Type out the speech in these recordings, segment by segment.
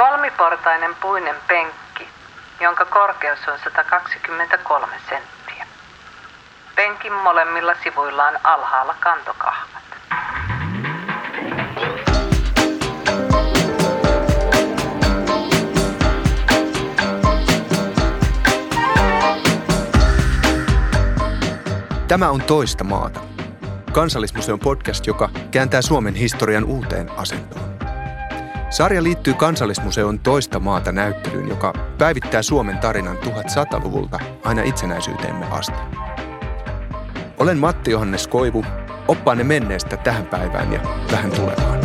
Kolmiportainen puinen penkki, jonka korkeus on 123 senttiä. Penkin molemmilla sivuilla on alhaalla kantokahvat. Tämä on Toista maata. Kansallismuseon podcast, joka kääntää Suomen historian uuteen asentoon. Sarja liittyy Kansallismuseon Toista maata näyttelyyn, joka päivittää Suomen tarinan 1100-luvulta aina itsenäisyyteemme asti. Olen Matti Johannes Koivu, oppaanne menneestä tähän päivään ja vähän tulevaan.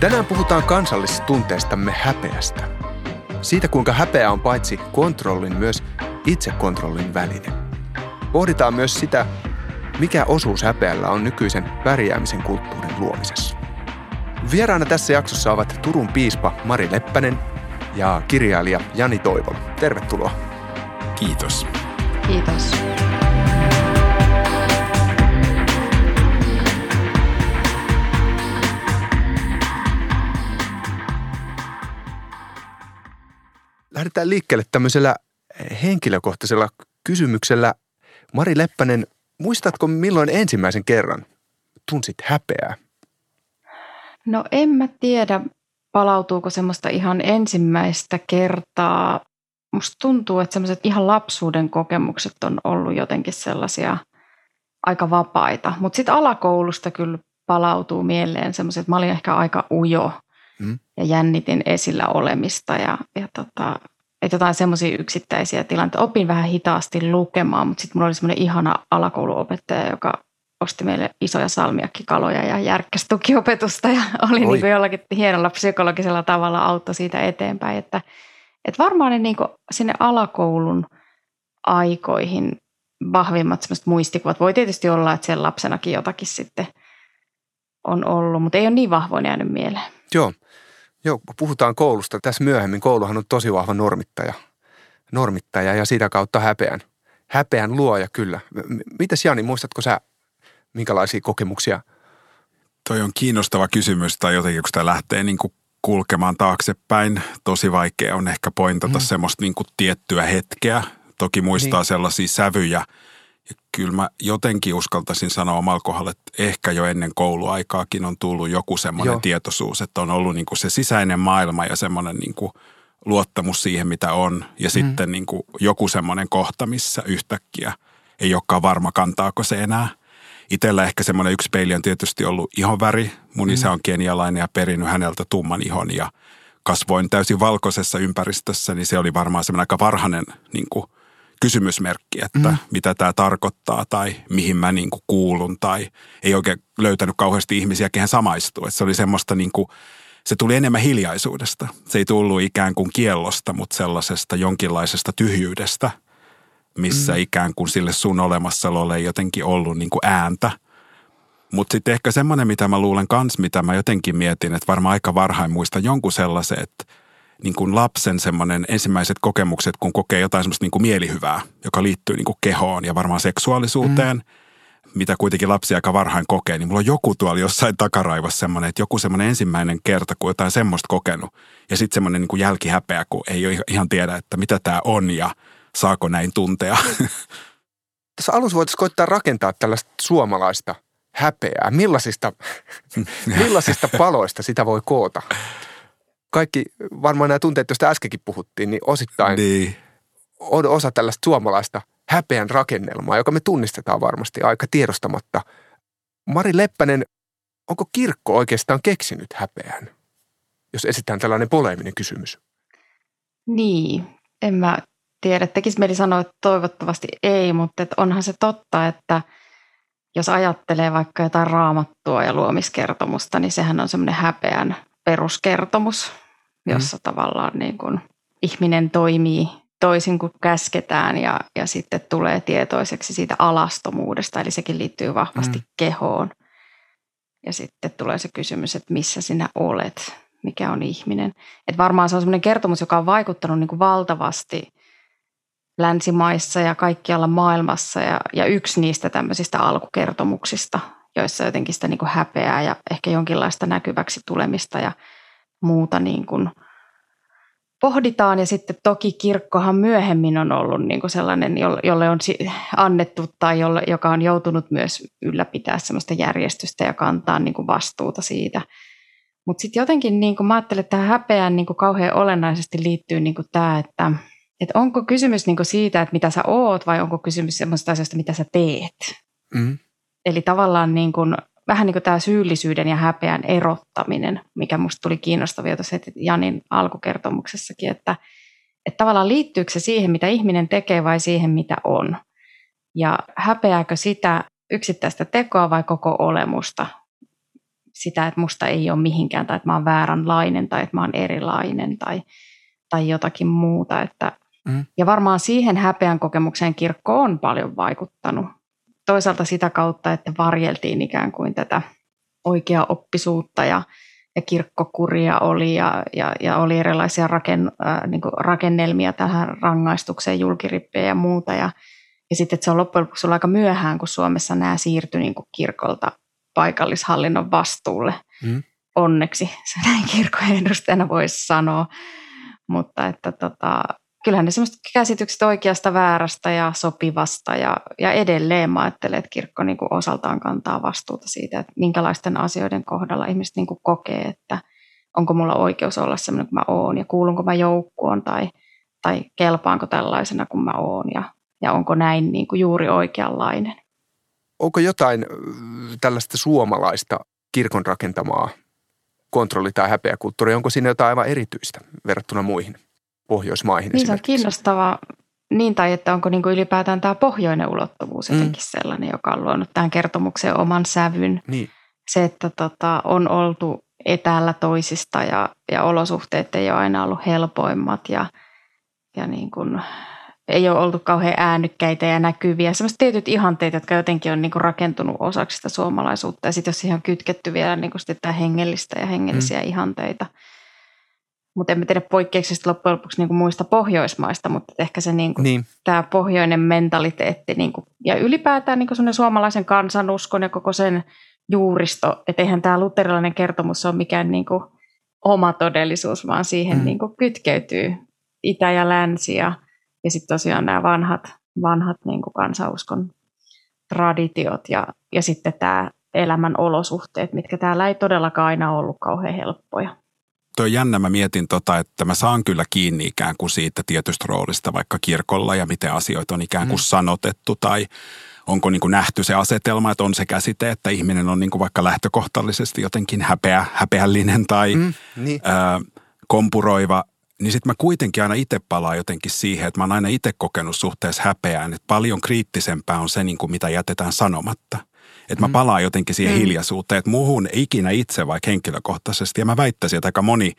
Tänään puhutaan kansallistunteestamme häpeästä. Siitä, kuinka häpeä on paitsi kontrollin myös itsekontrollin väline. Pohditaan myös sitä, mikä osuus häpeällä on nykyisen pärjäämisen kulttuurin luomisessa. Vieraana tässä jaksossa ovat Turun piispa Mari Leppänen ja kirjailija Jani Toivola. Tervetuloa. Kiitos. Kiitos. Lähdetään liikkeelle tämmöisellä henkilökohtaisella kysymyksellä. Mari Leppänen, muistatko milloin ensimmäisen kerran tunsit häpeää? No en mä tiedä, palautuuko semmoista ihan ensimmäistä kertaa. Musta tuntuu, että semmoiset ihan lapsuuden kokemukset on ollut jotenkin sellaisia aika vapaita. Mutta sitten alakoulusta kyllä palautuu mieleen semmoiset, että mä olin ehkä aika ujo mm. ja jännitin esillä olemista ja, ja tota, että jotain semmoisia yksittäisiä tilanteita. Opin vähän hitaasti lukemaan, mutta sitten mulla oli semmoinen ihana alakouluopettaja, joka osti meille isoja salmiakkikaloja ja järkkäsi tukiopetusta ja oli niin kuin jollakin hienolla psykologisella tavalla auttoi siitä eteenpäin. Että, että varmaan ne niin kuin sinne alakoulun aikoihin vahvimmat semmoiset muistikuvat. Voi tietysti olla, että siellä lapsenakin jotakin sitten on ollut, mutta ei ole niin vahvoin jäänyt mieleen. Joo. Joo, kun puhutaan koulusta, tässä myöhemmin kouluhan on tosi vahva normittaja, normittaja ja sitä kautta häpeän, häpeän luoja kyllä. Mitäs Jani, muistatko sä, minkälaisia kokemuksia? Toi on kiinnostava kysymys tai jotenkin, kun sitä lähtee niin kuin kulkemaan taaksepäin, tosi vaikea on ehkä pointata mm. semmoista niin kuin tiettyä hetkeä. Toki muistaa niin. sellaisia sävyjä – ja kyllä mä jotenkin uskaltaisin sanoa omalla kohdalla, että ehkä jo ennen kouluaikaakin on tullut joku semmoinen Joo. tietoisuus, että on ollut niin kuin se sisäinen maailma ja semmoinen niin kuin luottamus siihen, mitä on. Ja mm. sitten niin kuin joku semmoinen kohta, missä yhtäkkiä ei olekaan varma, kantaako se enää. Itellä ehkä semmoinen yksi peili on tietysti ollut ihonväri. Mun mm. isä on kenialainen ja perinnyt häneltä tumman ihon ja kasvoin täysin valkoisessa ympäristössä, niin se oli varmaan semmoinen aika varhainen niin kuin kysymysmerkki, että mm. mitä tämä tarkoittaa tai mihin mä niin kuin kuulun tai ei oikein löytänyt kauheasti ihmisiä, kehen samaistuu. Että se oli semmoista niin kuin, se tuli enemmän hiljaisuudesta. Se ei tullut ikään kuin kiellosta, mutta sellaisesta jonkinlaisesta tyhjyydestä, missä mm. ikään kuin sille sun olemassaololle ei jotenkin ollut niin kuin ääntä. Mutta sitten ehkä semmoinen, mitä mä luulen kans, mitä mä jotenkin mietin, että varmaan aika varhain muista jonkun sellaisen, että – niin kuin lapsen semmoinen ensimmäiset kokemukset, kun kokee jotain semmoista niin kuin mielihyvää, joka liittyy niin kuin kehoon ja varmaan seksuaalisuuteen, mm. mitä kuitenkin lapsi aika varhain kokee, niin mulla on joku tuolla jossain takaraivassa semmoinen, että joku semmoinen ensimmäinen kerta, kun jotain semmoista kokenut. Ja sitten semmoinen niin kuin jälkihäpeä, kun ei ole ihan tiedä, että mitä tämä on ja saako näin tuntea. Tässä alussa voitaisiin koittaa rakentaa tällaista suomalaista häpeää. Millaisista, millaisista paloista sitä voi koota? Kaikki varmaan nämä tunteet, joista äskenkin puhuttiin, niin osittain niin. on osa tällaista suomalaista häpeän rakennelmaa, joka me tunnistetaan varmasti aika tiedostamatta. Mari Leppänen, onko kirkko oikeastaan keksinyt häpeän, jos esitään tällainen poleeminen kysymys? Niin, en mä tiedä. Tekisi mieli sanoa, että toivottavasti ei, mutta että onhan se totta, että jos ajattelee vaikka jotain raamattua ja luomiskertomusta, niin sehän on semmoinen häpeän peruskertomus, jossa mm. tavallaan niin kuin ihminen toimii toisin kuin käsketään ja, ja sitten tulee tietoiseksi siitä alastomuudesta, eli sekin liittyy vahvasti mm. kehoon. Ja sitten tulee se kysymys, että missä sinä olet, mikä on ihminen. Et varmaan se on sellainen kertomus, joka on vaikuttanut niin kuin valtavasti länsimaissa ja kaikkialla maailmassa. Ja, ja yksi niistä tämmöisistä alkukertomuksista, joissa jotenkin sitä niin kuin häpeää ja ehkä jonkinlaista näkyväksi tulemista ja muuta niin kuin pohditaan. Ja sitten toki kirkkohan myöhemmin on ollut niin kuin sellainen, jolle on annettu tai jolle, joka on joutunut myös ylläpitää sellaista järjestystä ja kantaa niin kuin vastuuta siitä. Mutta sitten jotenkin niin kuin mä ajattelen, että tähän häpeään niin kuin kauhean olennaisesti liittyy niin kuin tämä, että, että onko kysymys niin kuin siitä, että mitä sä oot vai onko kysymys sellaisesta asiasta, mitä sä teet. Mm. Eli tavallaan niin kuin, vähän niin kuin tämä syyllisyyden ja häpeän erottaminen, mikä musta tuli kiinnostavia tuossa Janin alkukertomuksessakin, että, että tavallaan liittyykö se siihen, mitä ihminen tekee vai siihen, mitä on. Ja häpeääkö sitä yksittäistä tekoa vai koko olemusta? Sitä, että musta ei ole mihinkään tai että mä oon vääränlainen tai että mä oon erilainen tai, tai jotakin muuta. Että, mm. Ja varmaan siihen häpeän kokemukseen kirkko on paljon vaikuttanut toisaalta sitä kautta, että varjeltiin ikään kuin tätä oikeaa oppisuutta ja, ja kirkkokuria oli ja, ja, ja oli erilaisia raken, äh, niin rakennelmia tähän rangaistukseen, julkirippejä ja muuta. Ja, ja sitten että se on loppujen lopuksi aika myöhään, kun Suomessa nämä siirtyi niin kirkolta paikallishallinnon vastuulle. Mm. Onneksi se näin kirkkojen edustajana voisi sanoa. Mutta että tota, kyllähän ne semmoiset käsitykset oikeasta, väärästä ja sopivasta ja, ja edelleen mä ajattelen, että kirkko niin kuin osaltaan kantaa vastuuta siitä, että minkälaisten asioiden kohdalla ihmiset niin kuin kokee, että onko mulla oikeus olla sellainen kuin mä oon ja kuulunko mä joukkoon tai, tai kelpaanko tällaisena kuin mä oon ja, ja onko näin niin kuin juuri oikeanlainen. Onko jotain tällaista suomalaista kirkon rakentamaa kontrolli- tai häpeäkulttuuria, onko siinä jotain aivan erityistä verrattuna muihin? Pohjoismaihin Niin se on kiinnostava niin tai että onko niin kuin ylipäätään tämä pohjoinen ulottuvuus mm. jotenkin sellainen, joka on luonut tähän kertomukseen oman sävyn. Niin. Se, että tota, on oltu etäällä toisista ja, ja olosuhteet ei ole aina ollut helpoimmat ja, ja niin kuin, ei ole oltu kauhean äänykkäitä ja näkyviä. Sellaiset tietyt ihanteet, jotka jotenkin on niin kuin rakentunut osaksi sitä suomalaisuutta. Ja sitten jos siihen on kytketty vielä niin kuin sitä hengellistä ja hengellisiä mm. ihanteita – mutta emme tiedä poikkeuksista loppujen lopuksi niin kuin muista Pohjoismaista, mutta ehkä se niin kuin, niin. tämä pohjoinen mentaliteetti niin kuin, ja ylipäätään niin kuin suomalaisen kansanuskon ja koko sen juuristo, että eihän tämä luterilainen kertomus ole mikään niin kuin, oma todellisuus, vaan siihen mm. niin kuin, kytkeytyy itä ja länsi ja, ja sitten tosiaan nämä vanhat, vanhat niin kuin kansanuskon traditiot ja, ja sitten tämä elämän olosuhteet, mitkä täällä ei todellakaan aina ollut kauhean helppoja toi jännä, mä mietin tota, että mä saan kyllä kiinni ikään kuin siitä tietystä roolista vaikka kirkolla ja miten asioita on ikään kuin mm. sanotettu tai onko niin kuin nähty se asetelma, että on se käsite, että ihminen on niin kuin vaikka lähtökohtaisesti jotenkin häpeä, häpeällinen tai mm, niin. ää, kompuroiva, niin sitten mä kuitenkin aina itse palaan jotenkin siihen, että mä oon aina itse kokenut suhteessa häpeään, että paljon kriittisempää on se, niin kuin mitä jätetään sanomatta – että mä mm. palaan jotenkin siihen mm. hiljaisuuteen, että muuhun ikinä itse vaikka henkilökohtaisesti. Ja mä väittäisin, että aika moni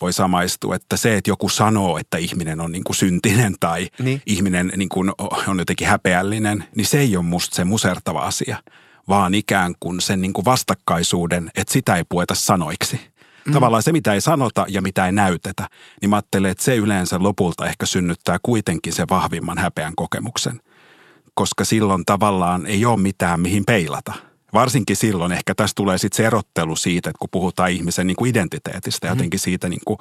voi samaistua, että se, että joku sanoo, että ihminen on niin kuin syntinen tai niin. ihminen niin kuin on jotenkin häpeällinen, niin se ei ole musta se musertava asia, vaan ikään kuin sen niin kuin vastakkaisuuden, että sitä ei pueta sanoiksi. Mm. Tavallaan se, mitä ei sanota ja mitä ei näytetä, niin mä ajattelen, että se yleensä lopulta ehkä synnyttää kuitenkin se vahvimman häpeän kokemuksen koska silloin tavallaan ei ole mitään mihin peilata. Varsinkin silloin ehkä tässä tulee sitten se erottelu siitä, että kun puhutaan ihmisen niin kuin identiteetistä, mm. jotenkin siitä niin kuin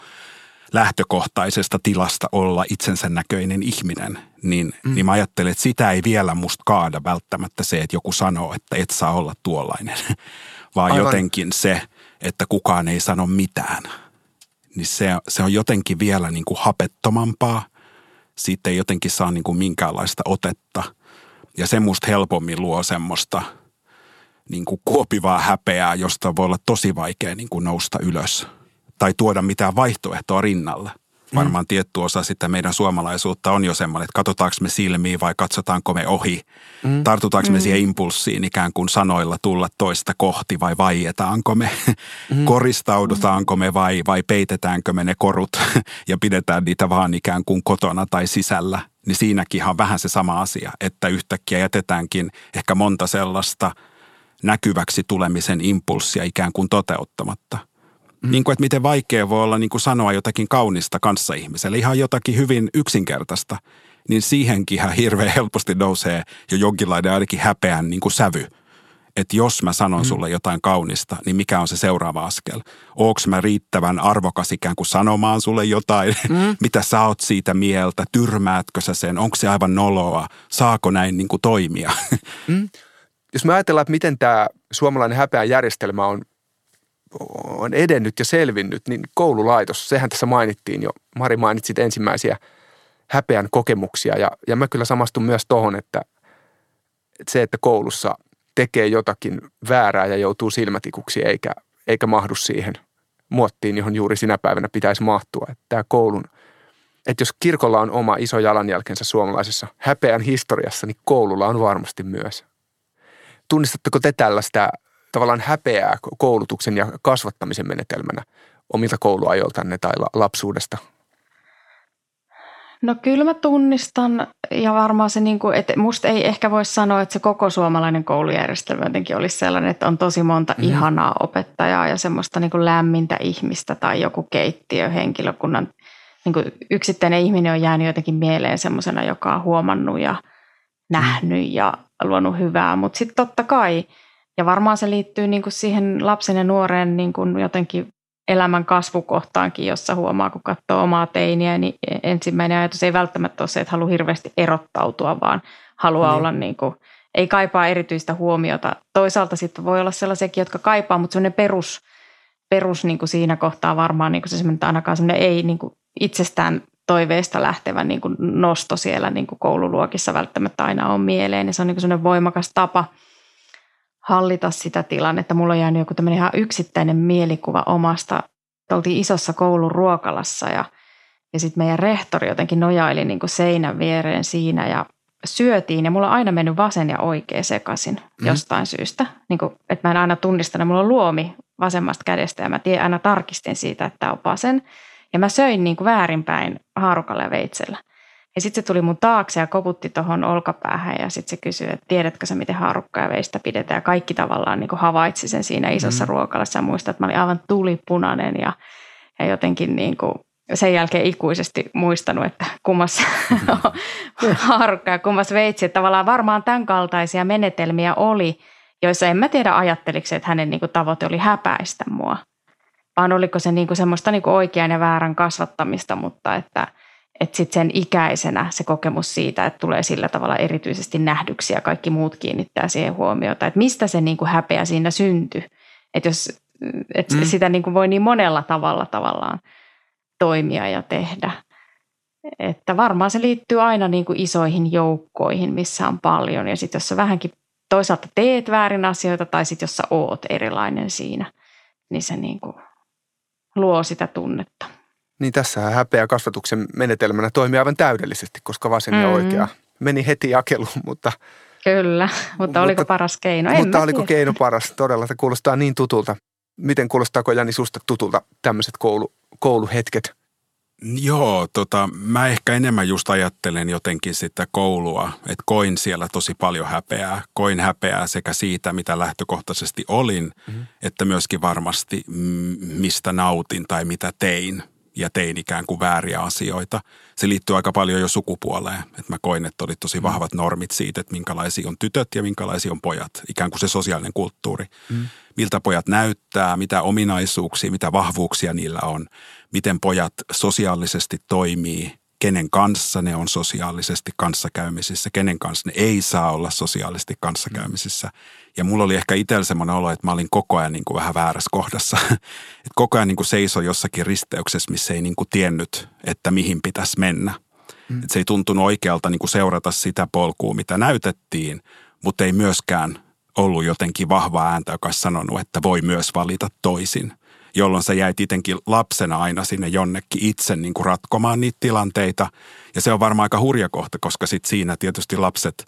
lähtökohtaisesta tilasta olla itsensä näköinen ihminen, niin, mm. niin mä ajattelen, että sitä ei vielä musta kaada välttämättä se, että joku sanoo, että et saa olla tuollainen, vaan Aivan. jotenkin se, että kukaan ei sano mitään. Niin se, se on jotenkin vielä niin kuin hapettomampaa. Siitä ei jotenkin saa niin kuin minkäänlaista otetta – ja se musta helpommin luo semmoista niin kuin kuopivaa häpeää, josta voi olla tosi vaikea niin kuin nousta ylös. Tai tuoda mitään vaihtoehtoa rinnalle. Varmaan mm. tietty osa sitä meidän suomalaisuutta on jo semmoinen, että katsotaanko me silmiin vai katsotaanko me ohi. Mm. Tartutaanko mm. me siihen impulssiin ikään kuin sanoilla tulla toista kohti vai vaietaanko me. Mm. Koristaudutaanko me vai, vai peitetäänkö me ne korut ja pidetään niitä vaan ikään kuin kotona tai sisällä niin siinäkin on vähän se sama asia, että yhtäkkiä jätetäänkin ehkä monta sellaista näkyväksi tulemisen impulssia ikään kuin toteuttamatta. Mm. Niin kuin, että miten vaikea voi olla niin kuin sanoa jotakin kaunista kanssaihmiselle, ihan jotakin hyvin yksinkertaista, niin siihenkin hirveän helposti nousee jo jonkinlainen ainakin häpeän niin kuin sävy. Että jos mä sanon mm. sulle jotain kaunista, niin mikä on se seuraava askel? Oonko mä riittävän arvokas ikään kuin sanomaan sulle jotain, mm. mitä sä oot siitä mieltä, tyrmäätkö sä sen, onko se aivan noloa, saako näin niin kuin toimia? Mm. Jos me ajatellaan, että miten tämä suomalainen häpeän järjestelmä on on edennyt ja selvinnyt, niin koululaitos, sehän tässä mainittiin jo. Mari mainitsit ensimmäisiä häpeän kokemuksia ja, ja mä kyllä samastun myös tohon, että, että se, että koulussa tekee jotakin väärää ja joutuu silmätikuksi eikä, eikä mahdu siihen muottiin, johon juuri sinä päivänä pitäisi mahtua. Että tämä koulun, että jos kirkolla on oma iso jalanjälkensä suomalaisessa häpeän historiassa, niin koululla on varmasti myös. Tunnistatteko te tällaista tavallaan häpeää koulutuksen ja kasvattamisen menetelmänä omilta kouluajoltanne tai lapsuudesta? No kyllä mä tunnistan ja varmaan se, niin kuin, että musta ei ehkä voi sanoa, että se koko suomalainen koulujärjestelmä jotenkin olisi sellainen, että on tosi monta mm. ihanaa opettajaa ja semmoista niin kuin lämmintä ihmistä tai joku keittiöhenkilökunnan niin kuin yksittäinen ihminen on jäänyt jotenkin mieleen semmoisena, joka on huomannut ja nähnyt ja luonut hyvää, mutta sitten totta kai – ja varmaan se liittyy niin kuin siihen lapsen ja nuoren niin kuin jotenkin elämän kasvukohtaankin, jossa huomaa, kun katsoo omaa teiniä, niin ensimmäinen ajatus ei välttämättä ole se, että haluaa hirveästi erottautua, vaan haluaa niin. olla niin kuin, ei kaipaa erityistä huomiota. Toisaalta sitten voi olla sellaisiakin, jotka kaipaa, mutta sellainen perus, perus niin kuin siinä kohtaa varmaan niin kuin se semmoinen, ainakaan semmoinen ei niin kuin itsestään toiveesta lähtevä niin kuin nosto siellä niin kuin koululuokissa välttämättä aina on mieleen. Ja se on niin kuin semmoinen voimakas tapa – hallita sitä tilannetta. Mulla on jäänyt joku tämmöinen ihan yksittäinen mielikuva omasta. Oltiin isossa koulun ruokalassa ja, ja sitten meidän rehtori jotenkin nojaili niin kuin seinän viereen siinä ja syötiin ja mulla on aina mennyt vasen ja oikea sekaisin mm. jostain syystä. Niin kuin, että mä en aina tunnistanut, mulla on luomi vasemmasta kädestä ja mä tie, aina tarkistin siitä, että tämä on vasen. Ja mä söin niin kuin väärinpäin haarukalla ja veitsellä. Ja sitten se tuli mun taakse ja koputti tuohon olkapäähän ja sitten se kysyi, että tiedätkö sä, miten haarukkaa ja veistä pidetään. Ja kaikki tavallaan niin kuin havaitsi sen siinä isossa mm. ruokalassa. Ja muistan, että mä olin aivan tulipunainen ja, ja jotenkin niin kuin sen jälkeen ikuisesti muistanut, että kummas mm. haarukka ja kummas veitsi. Että tavallaan varmaan tämän kaltaisia menetelmiä oli, joissa en mä tiedä ajatteliko että hänen niin kuin tavoite oli häpäistä mua. Vaan oliko se niin kuin semmoista niin kuin oikean ja väärän kasvattamista, mutta että – että sitten sen ikäisenä se kokemus siitä, että tulee sillä tavalla erityisesti nähdyksi ja kaikki muut kiinnittää siihen huomiota, että mistä se niin kuin häpeä siinä syntyy. Että jos että mm. sitä niin kuin voi niin monella tavalla tavallaan toimia ja tehdä. Että varmaan se liittyy aina niin kuin isoihin joukkoihin, missä on paljon. Ja sitten jos sä vähänkin toisaalta teet väärin asioita tai sitten jos sä oot erilainen siinä, niin se niin kuin luo sitä tunnetta. Niin tässä häpeä kasvatuksen menetelmänä toimii aivan täydellisesti, koska vasen mm. ja oikea meni heti jakeluun, mutta... Kyllä, mutta oliko mutta, paras keino? En mutta oliko tiedä. keino paras? Todella, se kuulostaa niin tutulta. Miten kuulostaako Jani susta tutulta tämmöiset koulu, kouluhetket? Joo, tota, mä ehkä enemmän just ajattelen jotenkin sitä koulua, että koin siellä tosi paljon häpeää. Koin häpeää sekä siitä, mitä lähtökohtaisesti olin, mm-hmm. että myöskin varmasti mistä nautin tai mitä tein ja tein ikään kuin vääriä asioita. Se liittyy aika paljon jo sukupuoleen. Että mä koin, että oli tosi mm. vahvat normit siitä, että minkälaisia on tytöt ja minkälaisia on pojat. Ikään kuin se sosiaalinen kulttuuri. Mm. Miltä pojat näyttää, mitä ominaisuuksia, mitä vahvuuksia niillä on. Miten pojat sosiaalisesti toimii, kenen kanssa ne on sosiaalisesti kanssakäymisissä, kenen kanssa ne ei saa olla sosiaalisesti kanssakäymisissä. Ja mulla oli ehkä itsellä semmoinen olo, että mä olin koko ajan niin kuin vähän väärässä kohdassa. että koko ajan niin kuin seisoi jossakin risteyksessä, missä ei niin kuin tiennyt, että mihin pitäisi mennä. Mm. Että se ei tuntunut oikealta niin kuin seurata sitä polkua, mitä näytettiin, mutta ei myöskään ollut jotenkin vahvaa ääntä, joka olisi sanonut, että voi myös valita toisin jolloin sä jäit itsekin lapsena aina sinne jonnekin itse niin kuin ratkomaan niitä tilanteita. Ja se on varmaan aika hurja kohta, koska sitten siinä tietysti lapset,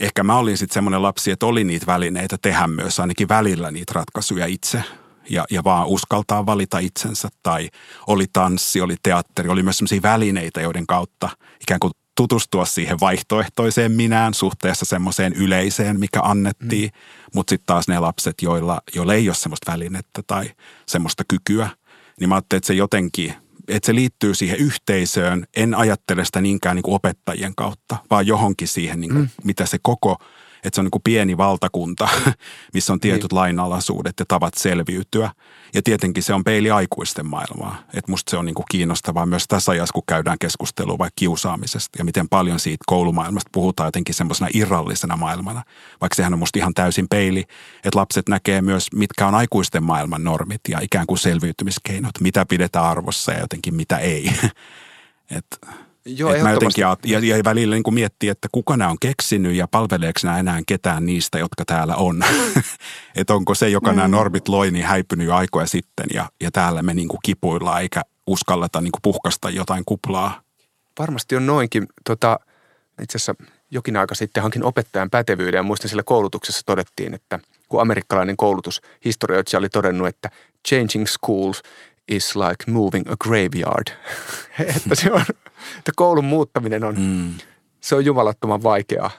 ehkä mä olin sitten semmoinen lapsi, että oli niitä välineitä tehdä myös ainakin välillä niitä ratkaisuja itse ja, ja vaan uskaltaa valita itsensä. Tai oli tanssi, oli teatteri, oli myös sellaisia välineitä, joiden kautta ikään kuin tutustua siihen vaihtoehtoiseen minään suhteessa semmoiseen yleiseen, mikä annettiin. Mm. Mutta sitten taas ne lapset, joilla, joilla ei ole semmoista välinettä tai semmoista kykyä, niin mä ajattelin, että se jotenkin että se liittyy siihen yhteisöön. En ajattele sitä niinkään niin kuin opettajien kautta, vaan johonkin siihen, niin kuin, mm. mitä se koko – että se on niin kuin pieni valtakunta, missä on tietyt niin. lainalaisuudet ja tavat selviytyä. Ja tietenkin se on peili aikuisten maailmaa. Että musta se on niin kuin kiinnostavaa myös tässä ajassa, kun käydään keskustelua vaikka kiusaamisesta ja miten paljon siitä koulumaailmasta puhutaan jotenkin semmoisena irrallisena maailmana. Vaikka sehän on musta ihan täysin peili, että lapset näkee myös, mitkä on aikuisten maailman normit ja ikään kuin selviytymiskeinot, mitä pidetään arvossa ja jotenkin mitä ei. että Joo, että mä jotenkin, ja, ja välillä niin miettii, että kuka nämä on keksinyt ja palveleeko nämä enää ketään niistä, jotka täällä on. että onko se, joka mm. nämä normit loi, niin häipynyt jo aikoja sitten ja, ja täällä me niin kuin kipuillaan eikä uskalleta niin kuin puhkasta jotain kuplaa. Varmasti on noinkin. Tota, itse asiassa jokin aika sitten hankin opettajan pätevyyden ja muistan sillä koulutuksessa todettiin, että kun amerikkalainen koulutushistorioitsija oli todennut, että changing schools is like moving a graveyard. että se on että koulun muuttaminen on, mm. se on jumalattoman vaikeaa.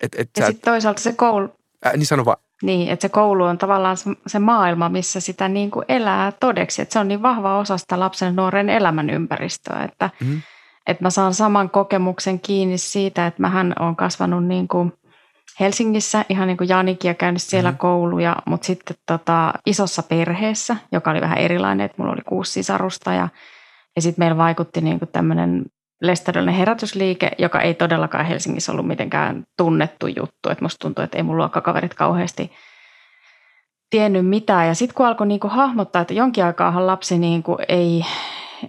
Et, et ja sitten toisaalta se koulu... Äh, niin sano vaan. Niin, että se koulu on tavallaan se, se maailma, missä sitä niin kuin elää todeksi. Että se on niin vahva osa sitä lapsen nuoren elämän ympäristöä, että, mm. että mä saan saman kokemuksen kiinni siitä, että mähän olen kasvanut niin kuin Helsingissä, ihan niin kuin Janikin ja käynyt siellä mm. kouluja, mutta sitten tota, isossa perheessä, joka oli vähän erilainen, että mulla oli kuusi sisarusta ja ja sitten meillä vaikutti niin kuin tämmöinen lestadiolainen herätysliike, joka ei todellakaan Helsingissä ollut mitenkään tunnettu juttu. Että musta tuntuu, että ei mun luokkakaverit kauheasti tiennyt mitään. Ja sitten kun alkoi niin kuin hahmottaa, että jonkin aikaahan lapsi niin kuin ei,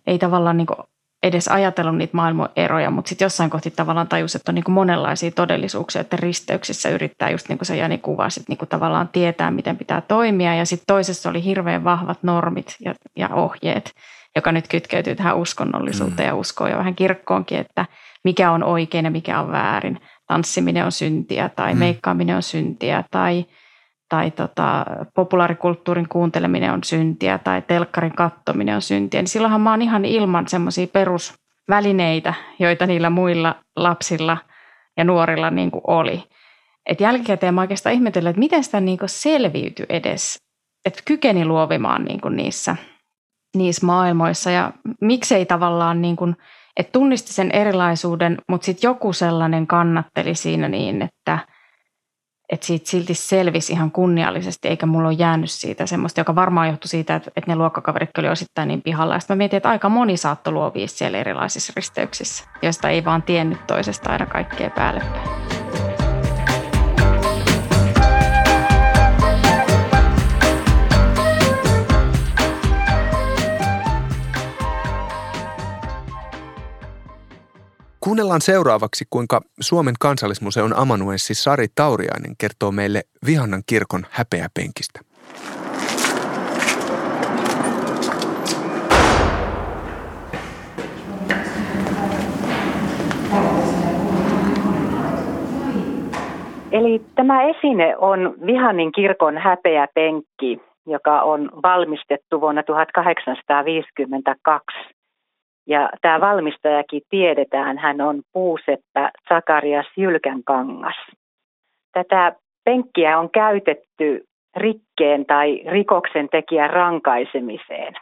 ei tavallaan niin kuin edes ajatellut niitä maailmaneroja, mutta sitten jossain kohti tavallaan tajus, että on niin kuin monenlaisia todellisuuksia, että risteyksissä yrittää just niin kuin se Jani kuvasi, että niin kuin tavallaan tietää, miten pitää toimia. Ja sitten toisessa oli hirveän vahvat normit ja, ja ohjeet joka nyt kytkeytyy tähän uskonnollisuuteen mm. ja uskoon ja vähän kirkkoonkin, että mikä on oikein ja mikä on väärin. Tanssiminen on syntiä tai mm. meikkaaminen on syntiä tai, tai tota, populaarikulttuurin kuunteleminen on syntiä tai telkkarin kattominen on syntiä. Niin silloinhan mä oon ihan ilman semmoisia perusvälineitä, joita niillä muilla lapsilla ja nuorilla niin kuin oli. Et jälkikäteen mä oikeastaan ihmetellä, että miten sitä niin selviytyi edes, että kykeni luovimaan niin kuin niissä – niissä maailmoissa ja miksei tavallaan niin kuin, että tunnisti sen erilaisuuden, mutta sitten joku sellainen kannatteli siinä niin, että, että siitä silti selvisi ihan kunniallisesti, eikä mulla ole jäänyt siitä semmoista, joka varmaan johtui siitä, että, että ne luokkakaverit oli osittain niin pihalla. Ja sitten mä mietin, että aika moni saattoi luovia siellä erilaisissa risteyksissä, joista ei vaan tiennyt toisesta aina kaikkea päälle Kuunnellaan seuraavaksi, kuinka Suomen kansallismuseon amanuenssi Sari Tauriainen kertoo meille Vihannan kirkon häpeäpenkistä. Eli tämä esine on Vihannin kirkon häpeäpenkki, joka on valmistettu vuonna 1852 ja tämä valmistajakin tiedetään, hän on puuseppä Sakarias Jylkänkangas. Tätä penkkiä on käytetty rikkeen tai rikoksen tekijän rankaisemiseen.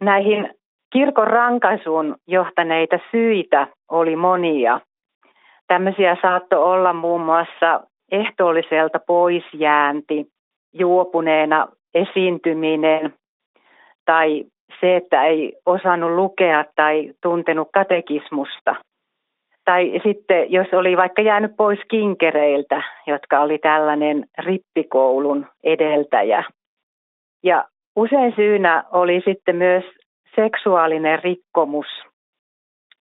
Näihin kirkon rankaisuun johtaneita syitä oli monia. Tämmöisiä saattoi olla muun muassa ehtoolliselta poisjäänti, juopuneena esiintyminen tai se, että ei osannut lukea tai tuntenut katekismusta. Tai sitten, jos oli vaikka jäänyt pois kinkereiltä, jotka oli tällainen rippikoulun edeltäjä. Ja usein syynä oli sitten myös seksuaalinen rikkomus.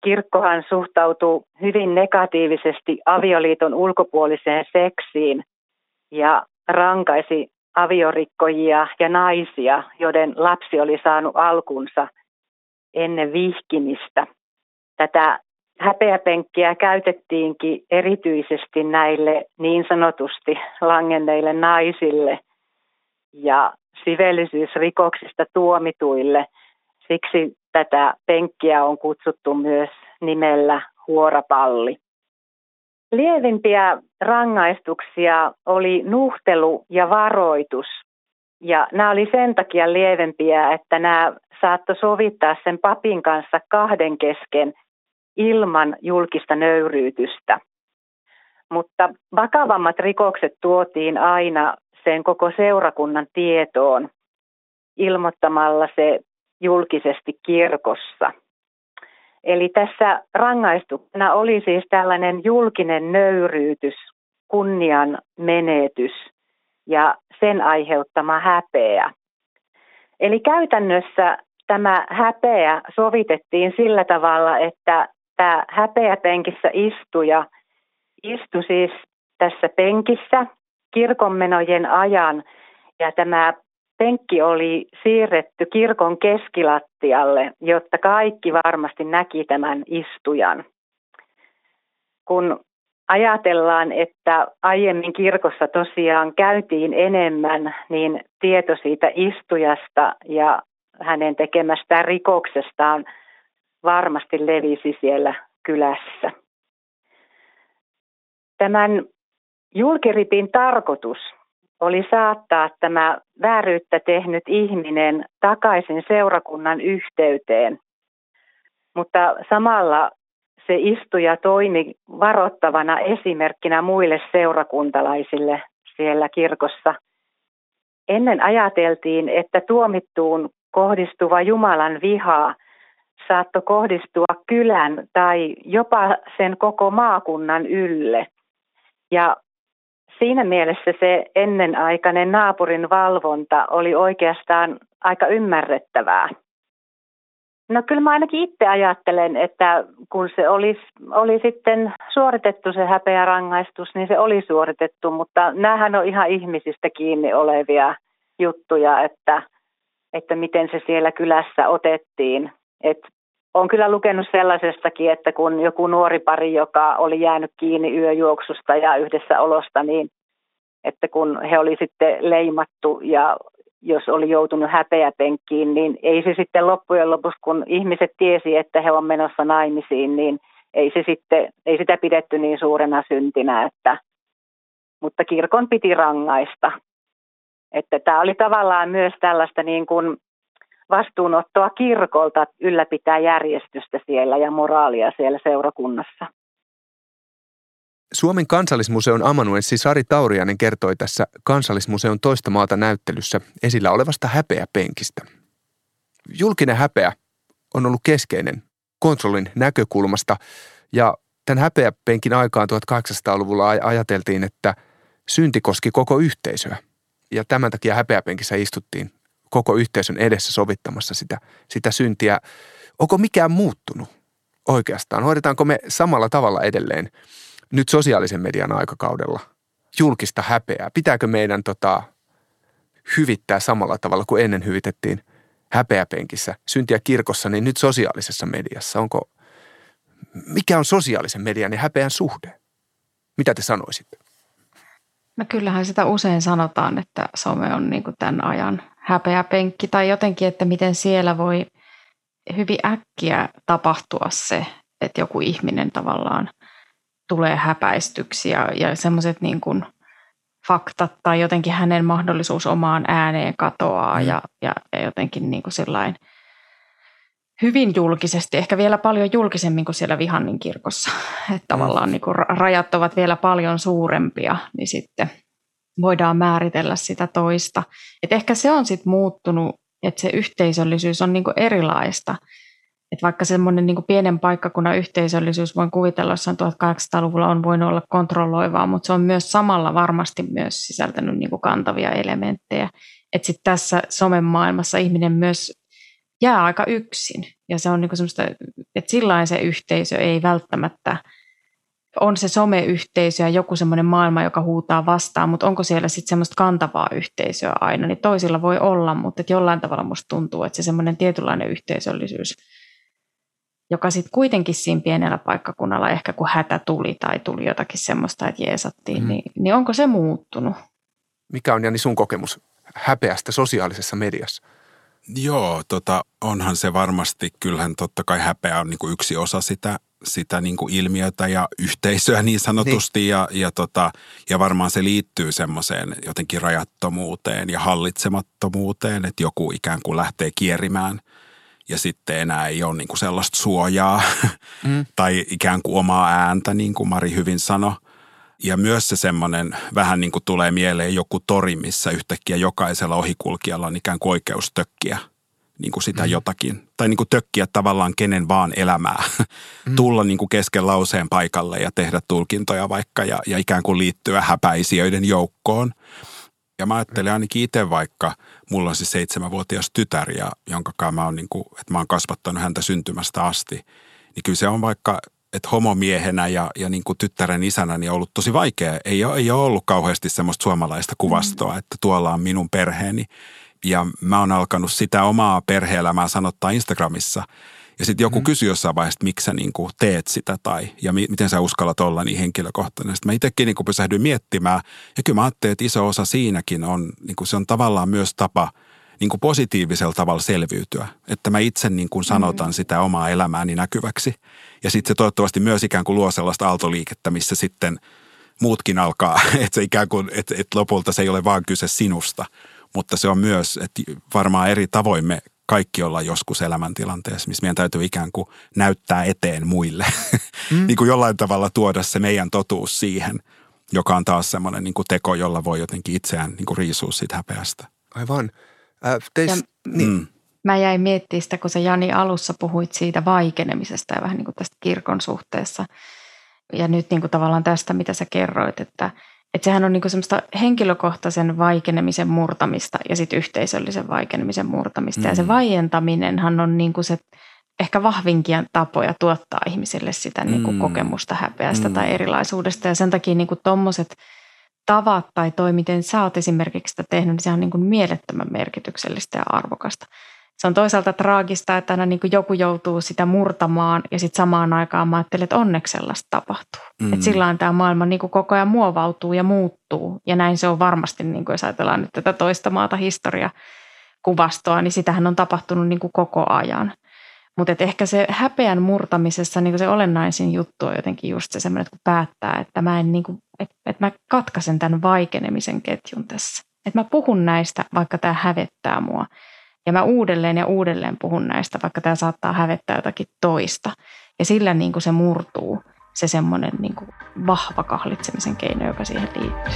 Kirkkohan suhtautuu hyvin negatiivisesti avioliiton ulkopuoliseen seksiin ja rankaisi aviorikkojia ja naisia, joiden lapsi oli saanut alkunsa ennen vihkimistä. Tätä häpeäpenkkiä käytettiinkin erityisesti näille niin sanotusti langenneille naisille ja sivellisyysrikoksista tuomituille. Siksi tätä penkkiä on kutsuttu myös nimellä huorapalli. Lievimpiä rangaistuksia oli nuhtelu ja varoitus. Ja nämä oli sen takia lievempiä, että nämä saattoi sovittaa sen papin kanssa kahden kesken ilman julkista nöyryytystä. Mutta vakavammat rikokset tuotiin aina sen koko seurakunnan tietoon ilmoittamalla se julkisesti kirkossa. Eli tässä rangaistuksena oli siis tällainen julkinen nöyryytys, kunnian menetys ja sen aiheuttama häpeä. Eli käytännössä tämä häpeä sovitettiin sillä tavalla, että tämä häpeäpenkissä istuja istui siis tässä penkissä kirkonmenojen ajan ja tämä penkki oli siirretty kirkon keskilattialle, jotta kaikki varmasti näki tämän istujan. Kun ajatellaan, että aiemmin kirkossa tosiaan käytiin enemmän, niin tieto siitä istujasta ja hänen tekemästään rikoksestaan varmasti levisi siellä kylässä. Tämän julkiripin tarkoitus oli saattaa tämä vääryyttä tehnyt ihminen takaisin seurakunnan yhteyteen. Mutta samalla se istuja toimi varoittavana esimerkkinä muille seurakuntalaisille siellä kirkossa. Ennen ajateltiin, että tuomittuun kohdistuva Jumalan viha saattoi kohdistua kylän tai jopa sen koko maakunnan ylle. Ja siinä mielessä se ennenaikainen naapurin valvonta oli oikeastaan aika ymmärrettävää. No kyllä mä ainakin itse ajattelen, että kun se oli, oli sitten suoritettu se häpeärangaistus, niin se oli suoritettu, mutta näähän on ihan ihmisistä kiinni olevia juttuja, että, että miten se siellä kylässä otettiin. Et olen kyllä lukenut sellaisestakin, että kun joku nuori pari, joka oli jäänyt kiinni yöjuoksusta ja yhdessä olosta, niin että kun he oli sitten leimattu ja jos oli joutunut häpeäpenkkiin, niin ei se sitten loppujen lopuksi, kun ihmiset tiesi, että he on menossa naimisiin, niin ei, se sitten, ei sitä pidetty niin suurena syntinä, että, mutta kirkon piti rangaista. Että tämä oli tavallaan myös tällaista niin kuin vastuunottoa kirkolta ylläpitää järjestystä siellä ja moraalia siellä seurakunnassa. Suomen kansallismuseon amanuenssi Sari Taurianen kertoi tässä kansallismuseon toista maata näyttelyssä esillä olevasta häpeäpenkistä. Julkinen häpeä on ollut keskeinen kontrollin näkökulmasta ja tämän häpeäpenkin aikaan 1800-luvulla ajateltiin, että synti koski koko yhteisöä. Ja tämän takia häpeäpenkissä istuttiin koko yhteisön edessä sovittamassa sitä, sitä syntiä. Onko mikään muuttunut oikeastaan? Hoidetaanko me samalla tavalla edelleen nyt sosiaalisen median aikakaudella julkista häpeää? Pitääkö meidän tota, hyvittää samalla tavalla kuin ennen hyvitettiin häpeäpenkissä, syntiä kirkossa, niin nyt sosiaalisessa mediassa? Onko, mikä on sosiaalisen median ja häpeän suhde? Mitä te sanoisitte? No kyllähän sitä usein sanotaan, että some on niin tämän ajan häpeäpenkki tai jotenkin, että miten siellä voi hyvin äkkiä tapahtua se, että joku ihminen tavallaan tulee häpäistyksi ja, ja semmoiset niin kuin faktat tai jotenkin hänen mahdollisuus omaan ääneen katoaa mm. ja, ja, ja jotenkin niin kuin sillain hyvin julkisesti, ehkä vielä paljon julkisemmin kuin siellä Vihannin kirkossa. Että mm. tavallaan niin kuin rajat ovat vielä paljon suurempia, niin sitten voidaan määritellä sitä toista. Et ehkä se on sitten muuttunut, että se yhteisöllisyys on niin kuin erilaista – että vaikka semmoinen niin pienen paikkakunnan yhteisöllisyys, voin kuvitella, jossain 1800-luvulla on voinut olla kontrolloivaa, mutta se on myös samalla varmasti myös sisältänyt niin kuin kantavia elementtejä. Että sitten tässä somen maailmassa ihminen myös jää aika yksin. Ja se on niin kuin semmoista, että sillä se yhteisö ei välttämättä, on se someyhteisö ja joku semmoinen maailma, joka huutaa vastaan, mutta onko siellä sitten semmoista kantavaa yhteisöä aina, niin toisilla voi olla, mutta että jollain tavalla musta tuntuu, että se semmoinen tietynlainen yhteisöllisyys – joka sitten kuitenkin siinä pienellä paikkakunnalla ehkä kun hätä tuli tai tuli jotakin semmoista, että jeesattiin, mm. niin, niin onko se muuttunut? Mikä on Jani sun kokemus häpeästä sosiaalisessa mediassa? Joo, tota, onhan se varmasti, kyllähän totta kai häpeä on niin kuin yksi osa sitä sitä niin kuin ilmiötä ja yhteisöä niin sanotusti niin. Ja, ja, tota, ja varmaan se liittyy semmoiseen jotenkin rajattomuuteen ja hallitsemattomuuteen, että joku ikään kuin lähtee kierimään ja sitten enää ei ole niin kuin sellaista suojaa mm. tai ikään kuin omaa ääntä, niin kuin Mari hyvin sanoi. Ja myös se semmoinen, vähän niin kuin tulee mieleen joku tori, missä yhtäkkiä jokaisella ohikulkijalla on ikään kuin oikeus tökkiä – niin kuin sitä mm. jotakin. Tai niin kuin tökkiä tavallaan kenen vaan elämää. Mm. Tulla niin kuin kesken lauseen paikalle ja tehdä tulkintoja vaikka ja, ja ikään kuin liittyä häpäisijöiden joukkoon. Ja mä ajattelen ainakin itse vaikka, mulla on siis seitsemänvuotias tytär, ja jonka mä oon, niin kuin, että mä oon kasvattanut häntä syntymästä asti. Niin kyllä se on vaikka, että homomiehenä ja, ja niin kuin tyttären isänä niin on ollut tosi vaikea. Ei ole, ei ole ollut kauheasti semmoista suomalaista kuvastoa, mm. että tuolla on minun perheeni ja mä oon alkanut sitä omaa perhe-elämää sanottaa Instagramissa. Ja sitten joku mm. kysyi jossain vaiheessa, että miksi sä niin kuin teet sitä tai ja mi- miten sä uskallat olla niin henkilökohtainen. Sitten mä itsekin niin kuin pysähdyin miettimään ja kyllä mä ajattelin, että iso osa siinäkin on, niin kuin se on tavallaan myös tapa niin kuin positiivisella tavalla selviytyä. Että mä itse niin kuin sanotan mm. sitä omaa elämääni näkyväksi. Ja sitten se toivottavasti myös ikään kuin luo sellaista aaltoliikettä, missä sitten muutkin alkaa, että se ikään kuin, että, että lopulta se ei ole vaan kyse sinusta, mutta se on myös, että varmaan eri tavoin me kaikki ollaan joskus elämäntilanteessa, missä meidän täytyy ikään kuin näyttää eteen muille. Mm. niin kuin jollain tavalla tuoda se meidän totuus siihen, joka on taas semmoinen niin kuin teko, jolla voi jotenkin itseään niin kuin riisua siitä häpeästä. Aivan. Äh, teis, ja, niin. mm. Mä jäin miettimään sitä, kun sä Jani alussa puhuit siitä vaikenemisesta ja vähän niin kuin tästä kirkon suhteessa. Ja nyt niin kuin tavallaan tästä, mitä sä kerroit, että – että sehän on niinku semmoista henkilökohtaisen vaikenemisen murtamista ja sitten yhteisöllisen vaikenemisen murtamista. Mm. Ja se mm. vaientaminenhan on niinku se ehkä vahvinkin tapoja tuottaa ihmisille sitä niinku mm. kokemusta häpeästä mm. tai erilaisuudesta. Ja sen takia niinku tuommoiset tavat tai toi, miten sä oot esimerkiksi sitä tehnyt, niin se on niinku mielettömän merkityksellistä ja arvokasta se on toisaalta traagista, että aina niin kuin joku joutuu sitä murtamaan ja sitten samaan aikaan mä ajattelen, että onneksi sellaista tapahtuu. Mm. Että sillä tämä maailma niin kuin koko ajan muovautuu ja muuttuu ja näin se on varmasti, niin kuin jos ajatellaan nyt tätä toista maata historia kuvastoa, niin sitähän on tapahtunut niin kuin koko ajan. Mutta ehkä se häpeän murtamisessa niin se olennaisin juttu on jotenkin just se semmoinen, että kun päättää, että mä, en, niin kuin, että, että mä katkaisen tämän vaikenemisen ketjun tässä. Että mä puhun näistä, vaikka tämä hävettää mua. Ja mä uudelleen ja uudelleen puhun näistä, vaikka tämä saattaa hävettää jotakin toista. Ja sillä niin kuin se murtuu se semmoinen niin kuin vahva kahlitsemisen keino, joka siihen liittyy.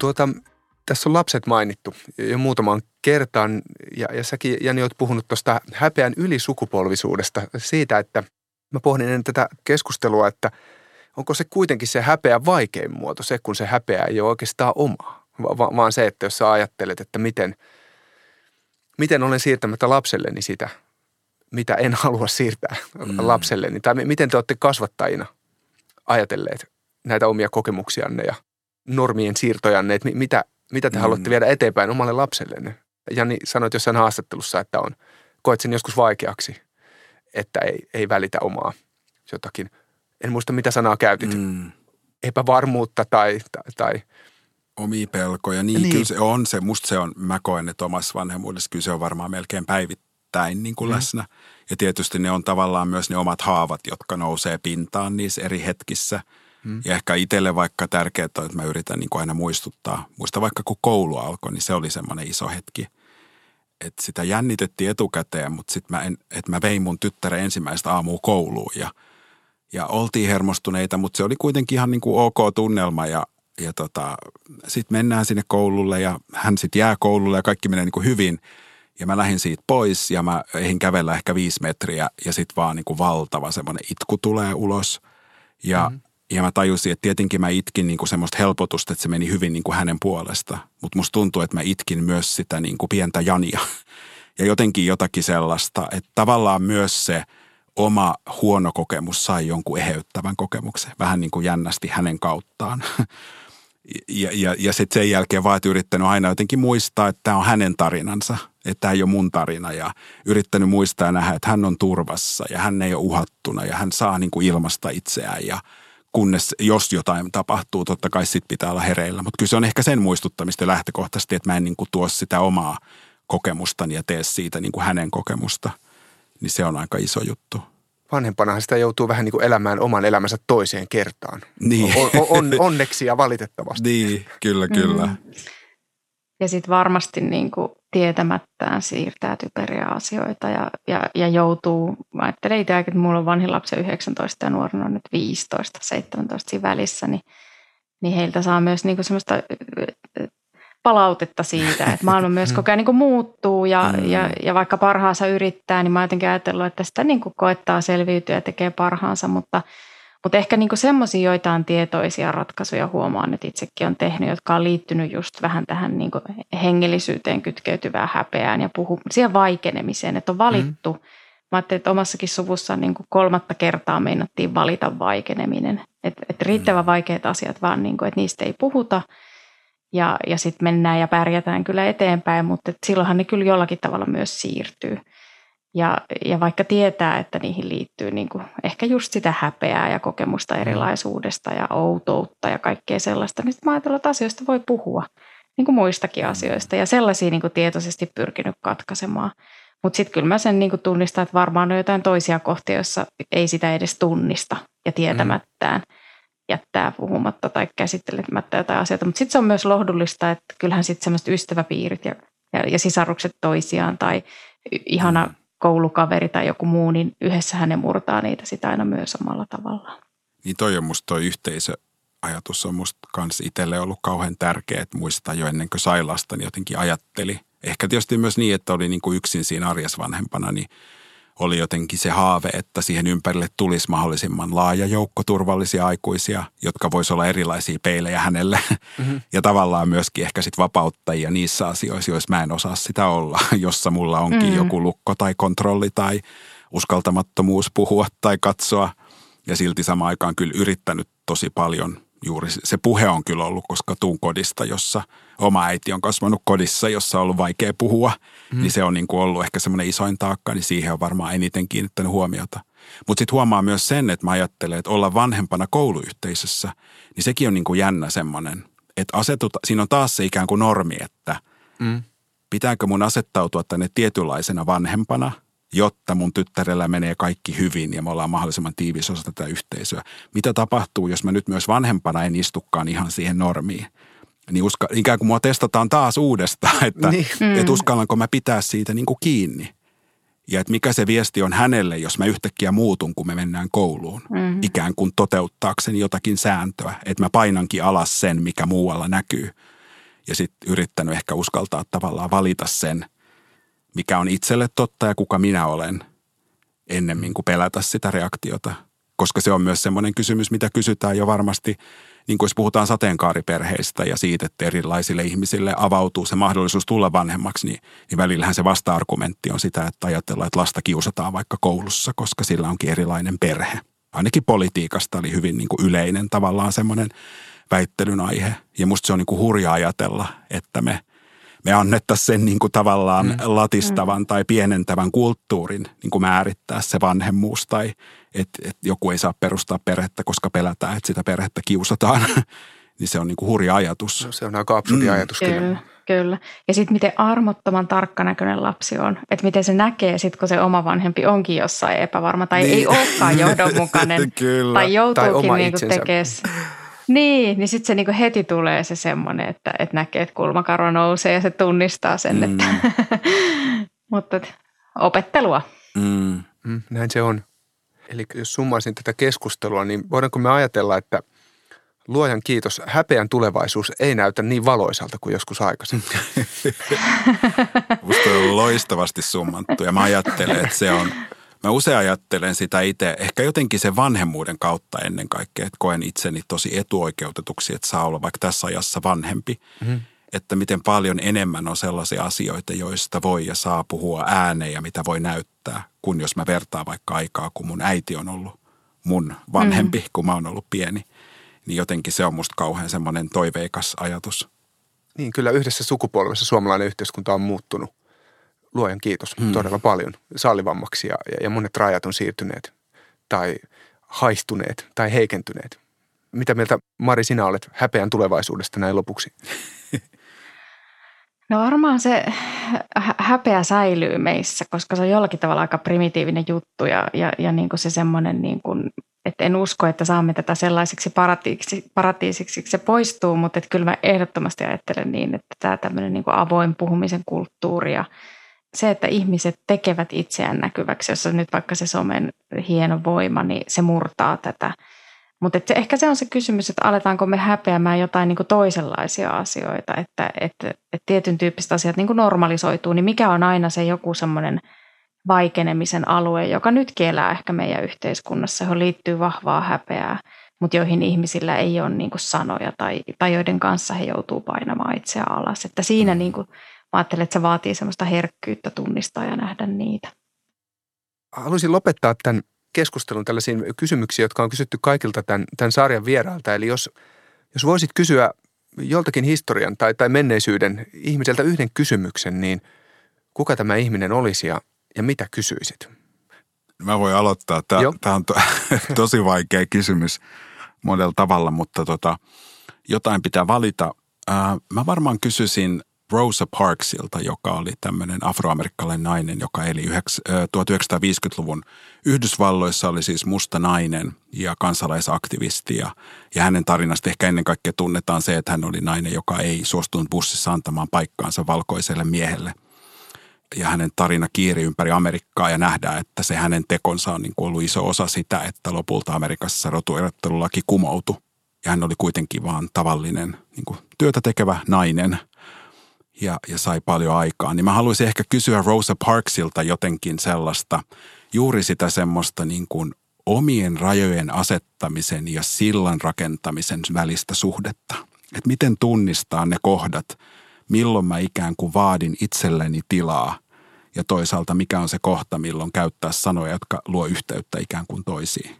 Tuota, tässä on lapset mainittu jo muutaman kertaan, ja, ja säkin Jani olet puhunut tuosta häpeän ylisukupolvisuudesta, siitä, että mä pohdin ennen tätä keskustelua, että onko se kuitenkin se häpeä vaikein muoto, se kun se häpeä ei ole oikeastaan oma, va- vaan se, että jos sä ajattelet, että miten, miten olen siirtämättä lapselleni sitä, mitä en halua siirtää mm. lapselleni, tai miten te olette kasvattajina ajatelleet näitä omia kokemuksianne ja normien siirtojanne, että mitä, mitä te mm. haluatte viedä eteenpäin omalle lapsellenne? Jani sanoit jossain haastattelussa, että on, koet sen joskus vaikeaksi, että ei, ei välitä omaa jotakin. En muista, mitä sanaa käytit. Mm. Epävarmuutta tai, tai, tai omia pelkoja. Niin, niin, kyllä se on se, musta se on, mä koen, että omassa vanhemmuudessa kyllä se on varmaan melkein päivittäin niin kuin mm. läsnä. Ja tietysti ne on tavallaan myös ne omat haavat, jotka nousee pintaan niissä eri hetkissä – Mm. Ja ehkä itselle vaikka tärkeää on, että mä yritän niin kuin aina muistuttaa. Muista vaikka kun koulu alkoi, niin se oli semmoinen iso hetki. Että sitä jännitettiin etukäteen, mutta sitten mä, että mä vein mun tyttären ensimmäistä aamua kouluun ja, ja oltiin hermostuneita, mutta se oli kuitenkin ihan niin kuin ok tunnelma ja, ja tota, sitten mennään sinne koululle ja hän sitten jää koululle ja kaikki menee niin kuin hyvin. Ja mä lähdin siitä pois ja mä eihin kävellä ehkä viisi metriä ja sitten vaan niin kuin valtava semmoinen itku tulee ulos. Ja mm ja mä tajusin, että tietenkin mä itkin niin kuin semmoista helpotusta, että se meni hyvin niin kuin hänen puolesta. Mutta musta tuntuu, että mä itkin myös sitä niin kuin pientä Jania. Ja jotenkin jotakin sellaista, että tavallaan myös se oma huono kokemus sai jonkun eheyttävän kokemuksen. Vähän niin kuin jännästi hänen kauttaan. Ja, ja, ja sitten sen jälkeen vaan, yrittänyt aina jotenkin muistaa, että tämä on hänen tarinansa. Että tämä ei ole mun tarina. Ja yrittänyt muistaa ja nähdä, että hän on turvassa ja hän ei ole uhattuna ja hän saa niin kuin ilmasta itseään ja – kunnes jos jotain tapahtuu, totta kai sit pitää olla hereillä. Mutta kyllä se on ehkä sen muistuttamista lähtökohtaisesti, että mä en niin kuin tuo sitä omaa kokemustani ja tee siitä niin kuin hänen kokemusta. Niin se on aika iso juttu. Vanhempanahan sitä joutuu vähän niin kuin elämään oman elämänsä toiseen kertaan. Niin. On, on, onneksi ja valitettavasti. Niin, kyllä, kyllä. Mm. Ja sitten varmasti niin kuin tietämättään siirtää typeriä asioita ja, ja, ja joutuu, mä ajattelen itse, että mulla on vanhin lapsi 19 ja nuorena on nyt 15, 17 siinä välissä, niin, niin heiltä saa myös niin kuin semmoista palautetta siitä, että maailma myös koko ajan niin kuin muuttuu ja, mm. ja, ja vaikka parhaansa yrittää, niin mä jotenkin ajatellut, että sitä niin kuin koettaa selviytyä ja tekee parhaansa, mutta, mutta ehkä niin semmoisia joitain tietoisia ratkaisuja huomaan, että itsekin on tehnyt, jotka on liittynyt just vähän tähän niin kuin hengellisyyteen kytkeytyvään häpeään ja puhu, siihen vaikenemiseen, että on valittu. Mm. Mä ajattelin, että omassakin suvussa niin kuin kolmatta kertaa meinattiin valita vaikeneminen. Että, että riittävän vaikeat asiat vaan, niin kuin, että niistä ei puhuta – ja, ja sitten mennään ja pärjätään kyllä eteenpäin, mutta silloinhan ne kyllä jollakin tavalla myös siirtyy. Ja, ja vaikka tietää, että niihin liittyy niin kuin ehkä just sitä häpeää ja kokemusta mm. erilaisuudesta ja outoutta ja kaikkea sellaista, niin mä ajattelen, että asioista voi puhua, niin kuin muistakin mm. asioista ja sellaisia niin kuin tietoisesti pyrkinyt katkaisemaan. Mutta sitten kyllä mä sen niin kuin tunnistan, että varmaan on jotain toisia kohtia, joissa ei sitä edes tunnista ja tietämättään. Mm jättää puhumatta tai käsittelemättä jotain asioita. Mutta sitten se on myös lohdullista, että kyllähän sitten semmoiset ystäväpiirit ja, ja, ja sisarukset toisiaan tai ihana. Koulukaveri tai joku muu, niin yhdessä hänen murtaa niitä sitä aina myös omalla tavallaan. Niin toi on musta toi yhteisöajatus on musta kans itselle ollut kauhean tärkeä, että muistaa jo ennen kuin sai lasta, niin jotenkin ajatteli. Ehkä tietysti myös niin, että oli niin kuin yksin siinä arjes vanhempana, niin oli jotenkin se haave, että siihen ympärille tulisi mahdollisimman laaja joukko turvallisia aikuisia, jotka voisi olla erilaisia peilejä hänelle. Mm-hmm. Ja tavallaan myöskin ehkä sitten vapauttajia niissä asioissa, joissa mä en osaa sitä olla, jossa mulla onkin mm-hmm. joku lukko tai kontrolli tai uskaltamattomuus puhua tai katsoa. Ja silti samaan aikaan kyllä yrittänyt tosi paljon – juuri se puhe on kyllä ollut, koska tuun kodista, jossa oma äiti on kasvanut kodissa, jossa on ollut vaikea puhua, mm. niin se on niin kuin ollut ehkä semmoinen isoin taakka, niin siihen on varmaan eniten kiinnittänyt huomiota. Mutta sitten huomaa myös sen, että mä ajattelen, että olla vanhempana kouluyhteisössä, niin sekin on niin kuin jännä semmoinen, että asetuta, siinä on taas se ikään kuin normi, että mm. pitääkö mun asettautua tänne tietynlaisena vanhempana – jotta mun tyttärellä menee kaikki hyvin ja me ollaan mahdollisimman tiivis osa tätä yhteisöä. Mitä tapahtuu, jos mä nyt myös vanhempana en istukaan ihan siihen normiin? Niin uska, ikään kuin mua testataan taas uudestaan, että niin. mm. et uskallanko mä pitää siitä niin kuin kiinni. Ja että mikä se viesti on hänelle, jos mä yhtäkkiä muutun, kun me mennään kouluun. Mm. Ikään kuin toteuttaakseni jotakin sääntöä. Että mä painankin alas sen, mikä muualla näkyy. Ja sitten yrittänyt ehkä uskaltaa tavallaan valita sen – mikä on itselle totta ja kuka minä olen, ennemmin kuin pelätä sitä reaktiota. Koska se on myös semmoinen kysymys, mitä kysytään jo varmasti, niin kuin jos puhutaan sateenkaariperheistä ja siitä, että erilaisille ihmisille avautuu se mahdollisuus tulla vanhemmaksi, niin, niin välillähän se vasta-argumentti on sitä, että ajatellaan, että lasta kiusataan vaikka koulussa, koska sillä onkin erilainen perhe. Ainakin politiikasta oli hyvin niin kuin yleinen tavallaan semmoinen väittelyn aihe. Ja musta se on niin kuin hurja ajatella, että me – me annettaisiin sen niin kuin tavallaan mm. latistavan mm. tai pienentävän kulttuurin niin kuin määrittää se vanhemmuus tai että et joku ei saa perustaa perhettä, koska pelätään, että sitä perhettä kiusataan. niin se on niin kuin hurja ajatus. No, se on aika absurdi mm. ajatus kyllä. kyllä. Kyllä. Ja sitten miten armottoman tarkkanäköinen lapsi on. Että miten se näkee sitten, kun se oma vanhempi onkin jossain epävarma tai niin. ei olekaan johdonmukainen. Kyllä. Tai joutuukin tai niinku tekemään niin, niin sitten se niinku heti tulee se semmoinen, että, että näkee, että kulmakarva nousee ja se tunnistaa sen, mm. että mutta opettelua. Mm. Mm, näin se on. Eli jos summaisin tätä keskustelua, niin voidaanko me ajatella, että luojan kiitos, häpeän tulevaisuus ei näytä niin valoisalta kuin joskus aikaisemmin. Musta on loistavasti summattu ja mä ajattelen, että se on – Mä usein ajattelen sitä itse, ehkä jotenkin sen vanhemmuuden kautta ennen kaikkea, että koen itseni tosi etuoikeutetuksi, että saa olla vaikka tässä ajassa vanhempi. Mm-hmm. Että miten paljon enemmän on sellaisia asioita, joista voi ja saa puhua ääneen ja mitä voi näyttää, kun jos mä vertaan vaikka aikaa, kun mun äiti on ollut mun vanhempi, mm-hmm. kun mä oon ollut pieni. Niin jotenkin se on musta kauhean semmoinen toiveikas ajatus. Niin, kyllä yhdessä sukupolvessa suomalainen yhteiskunta on muuttunut luojan kiitos, hmm. todella paljon sallivammaksi ja, ja monet rajat on siirtyneet tai haistuneet tai heikentyneet. Mitä mieltä Mari sinä olet häpeän tulevaisuudesta näin lopuksi? No varmaan se häpeä säilyy meissä, koska se on jollakin tavalla aika primitiivinen juttu ja, ja, ja niin kuin se semmoinen, niin kuin, että en usko, että saamme tätä sellaiseksi paratiisiksi, paratiisiksi se poistuu, mutta että kyllä mä ehdottomasti ajattelen niin, että tämä tämmöinen niin kuin avoin puhumisen kulttuuri ja se, että ihmiset tekevät itseään näkyväksi, jossa nyt vaikka se somen hieno voima, niin se murtaa tätä. Mutta ehkä se on se kysymys, että aletaanko me häpeämään jotain niin toisenlaisia asioita, että, että, että tietyn tyyppiset asiat niin normalisoituu, niin mikä on aina se joku semmoinen vaikenemisen alue, joka nyt elää ehkä meidän yhteiskunnassa, johon liittyy vahvaa häpeää, mutta joihin ihmisillä ei ole niin sanoja tai, tai joiden kanssa he joutuu painamaan itseään alas. Että siinä niin kuin, ajattelen, että se vaatii semmoista herkkyyttä tunnistaa ja nähdä niitä. Haluaisin lopettaa tämän keskustelun tällaisiin kysymyksiin, jotka on kysytty kaikilta tämän, tämän sarjan vierailta. Eli jos, jos voisit kysyä joltakin historian tai, tai menneisyyden ihmiseltä yhden kysymyksen, niin kuka tämä ihminen olisi ja, ja mitä kysyisit? Mä voin aloittaa. Tämä, tämä on to, tosi vaikea kysymys monella tavalla, mutta tota, jotain pitää valita. Mä varmaan kysyisin Rosa Parksilta, joka oli tämmöinen afroamerikkalainen nainen, joka eli 1950-luvun Yhdysvalloissa, oli siis musta nainen ja kansalaisaktivisti. Ja, ja hänen tarinasta ehkä ennen kaikkea tunnetaan se, että hän oli nainen, joka ei suostunut bussissa antamaan paikkaansa valkoiselle miehelle. Ja hänen tarina kiiri ympäri Amerikkaa ja nähdään, että se hänen tekonsa on niin kuin ollut iso osa sitä, että lopulta Amerikassa rotuerottelulaki kumoutui. Ja hän oli kuitenkin vaan tavallinen niin kuin työtä tekevä nainen – ja, ja sai paljon aikaa. Niin mä haluaisin ehkä kysyä Rosa Parksilta jotenkin sellaista, juuri sitä semmoista niin kuin omien rajojen asettamisen ja sillan rakentamisen välistä suhdetta. Että miten tunnistaa ne kohdat, milloin mä ikään kuin vaadin itselleni tilaa ja toisaalta mikä on se kohta, milloin käyttää sanoja, jotka luo yhteyttä ikään kuin toisiin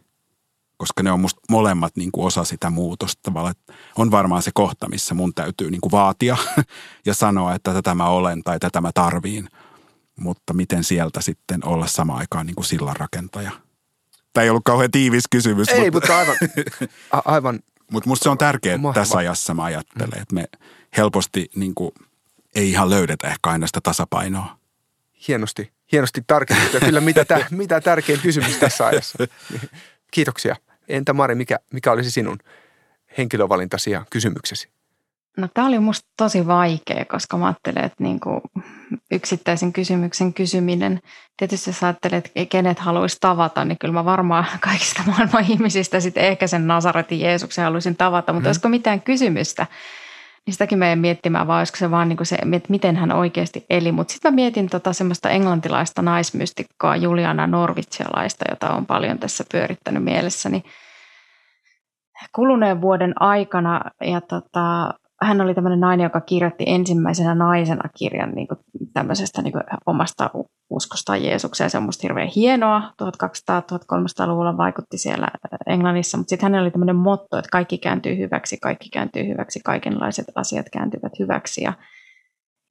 koska ne on musta molemmat niin kuin osa sitä muutosta. Tavallaan, on varmaan se kohta, missä mun täytyy niin kuin vaatia ja sanoa, että tätä mä olen tai tätä mä tarviin. Mutta miten sieltä sitten olla sama aikaan niin kuin sillanrakentaja? Tämä ei ollut kauhean tiivis kysymys. Ei, mutta, mutta aivan, aivan mutta musta se on tärkeää mahtava. tässä ajassa, mä ajattelen, mm. että me helposti niin kuin, ei ihan löydetä ehkä aina sitä tasapainoa. Hienosti, hienosti tarkennettu. Kyllä mitä, tä, mitä tärkein kysymys tässä ajassa. Kiitoksia. Entä Mari, mikä, mikä olisi sinun henkilövalintasi ja kysymyksesi? No tämä oli minusta tosi vaikea, koska mä ajattelen, että niin kuin yksittäisen kysymyksen kysyminen, tietysti jos ajattelet, että kenet haluaisi tavata, niin kyllä mä varmaan kaikista maailman ihmisistä sitten ehkä sen Nasaretin Jeesuksen haluaisin tavata, mutta mm. olisiko mitään kysymystä, niin sitäkin meidän miettimään, vai olisiko se vaan niin kuin se, että miten hän oikeasti eli. Mutta sitten mä mietin tota semmoista englantilaista naismystikkoa Juliana Norvitsialaista, jota on paljon tässä pyörittänyt mielessäni kuluneen vuoden aikana. Ja tota, hän oli tämmöinen nainen, joka kirjoitti ensimmäisenä naisena kirjan niin kuin tämmöisestä niin kuin omasta uskostaan Jeesukseen. Se on musta hirveän hienoa. 1200-1300-luvulla vaikutti siellä Englannissa, mutta sitten hänellä oli tämmöinen motto, että kaikki kääntyy hyväksi, kaikki kääntyy hyväksi, kaikenlaiset asiat kääntyvät hyväksi. Ja,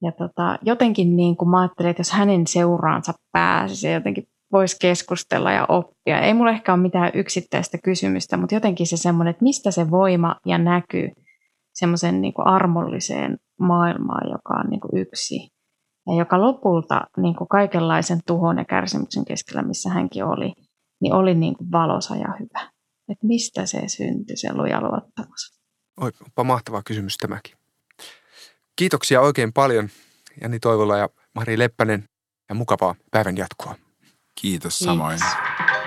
ja tota, jotenkin niin kuin mä ajattelin, että jos hänen seuraansa pääsisi se jotenkin voisi keskustella ja oppia. Ei mulla ehkä ole mitään yksittäistä kysymystä, mutta jotenkin se semmoinen, että mistä se voima ja näkyy semmoisen niin armolliseen maailmaan, joka on niin kuin yksi. Ja joka lopulta niin kuin kaikenlaisen tuhon ja kärsimyksen keskellä, missä hänkin oli, niin oli niin kuin valosa ja hyvä. Että mistä se syntyi, se luja luottamus? Onpa mahtava kysymys tämäkin. Kiitoksia oikein paljon Jani Toivola ja Mari Leppänen ja mukavaa päivän jatkoa. Kiitos samoin. Kiitos.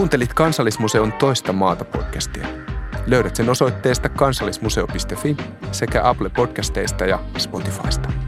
Kuuntelit Kansallismuseon toista maata podcastia. Löydät sen osoitteesta kansallismuseo.fi sekä Apple Podcasteista ja Spotifysta.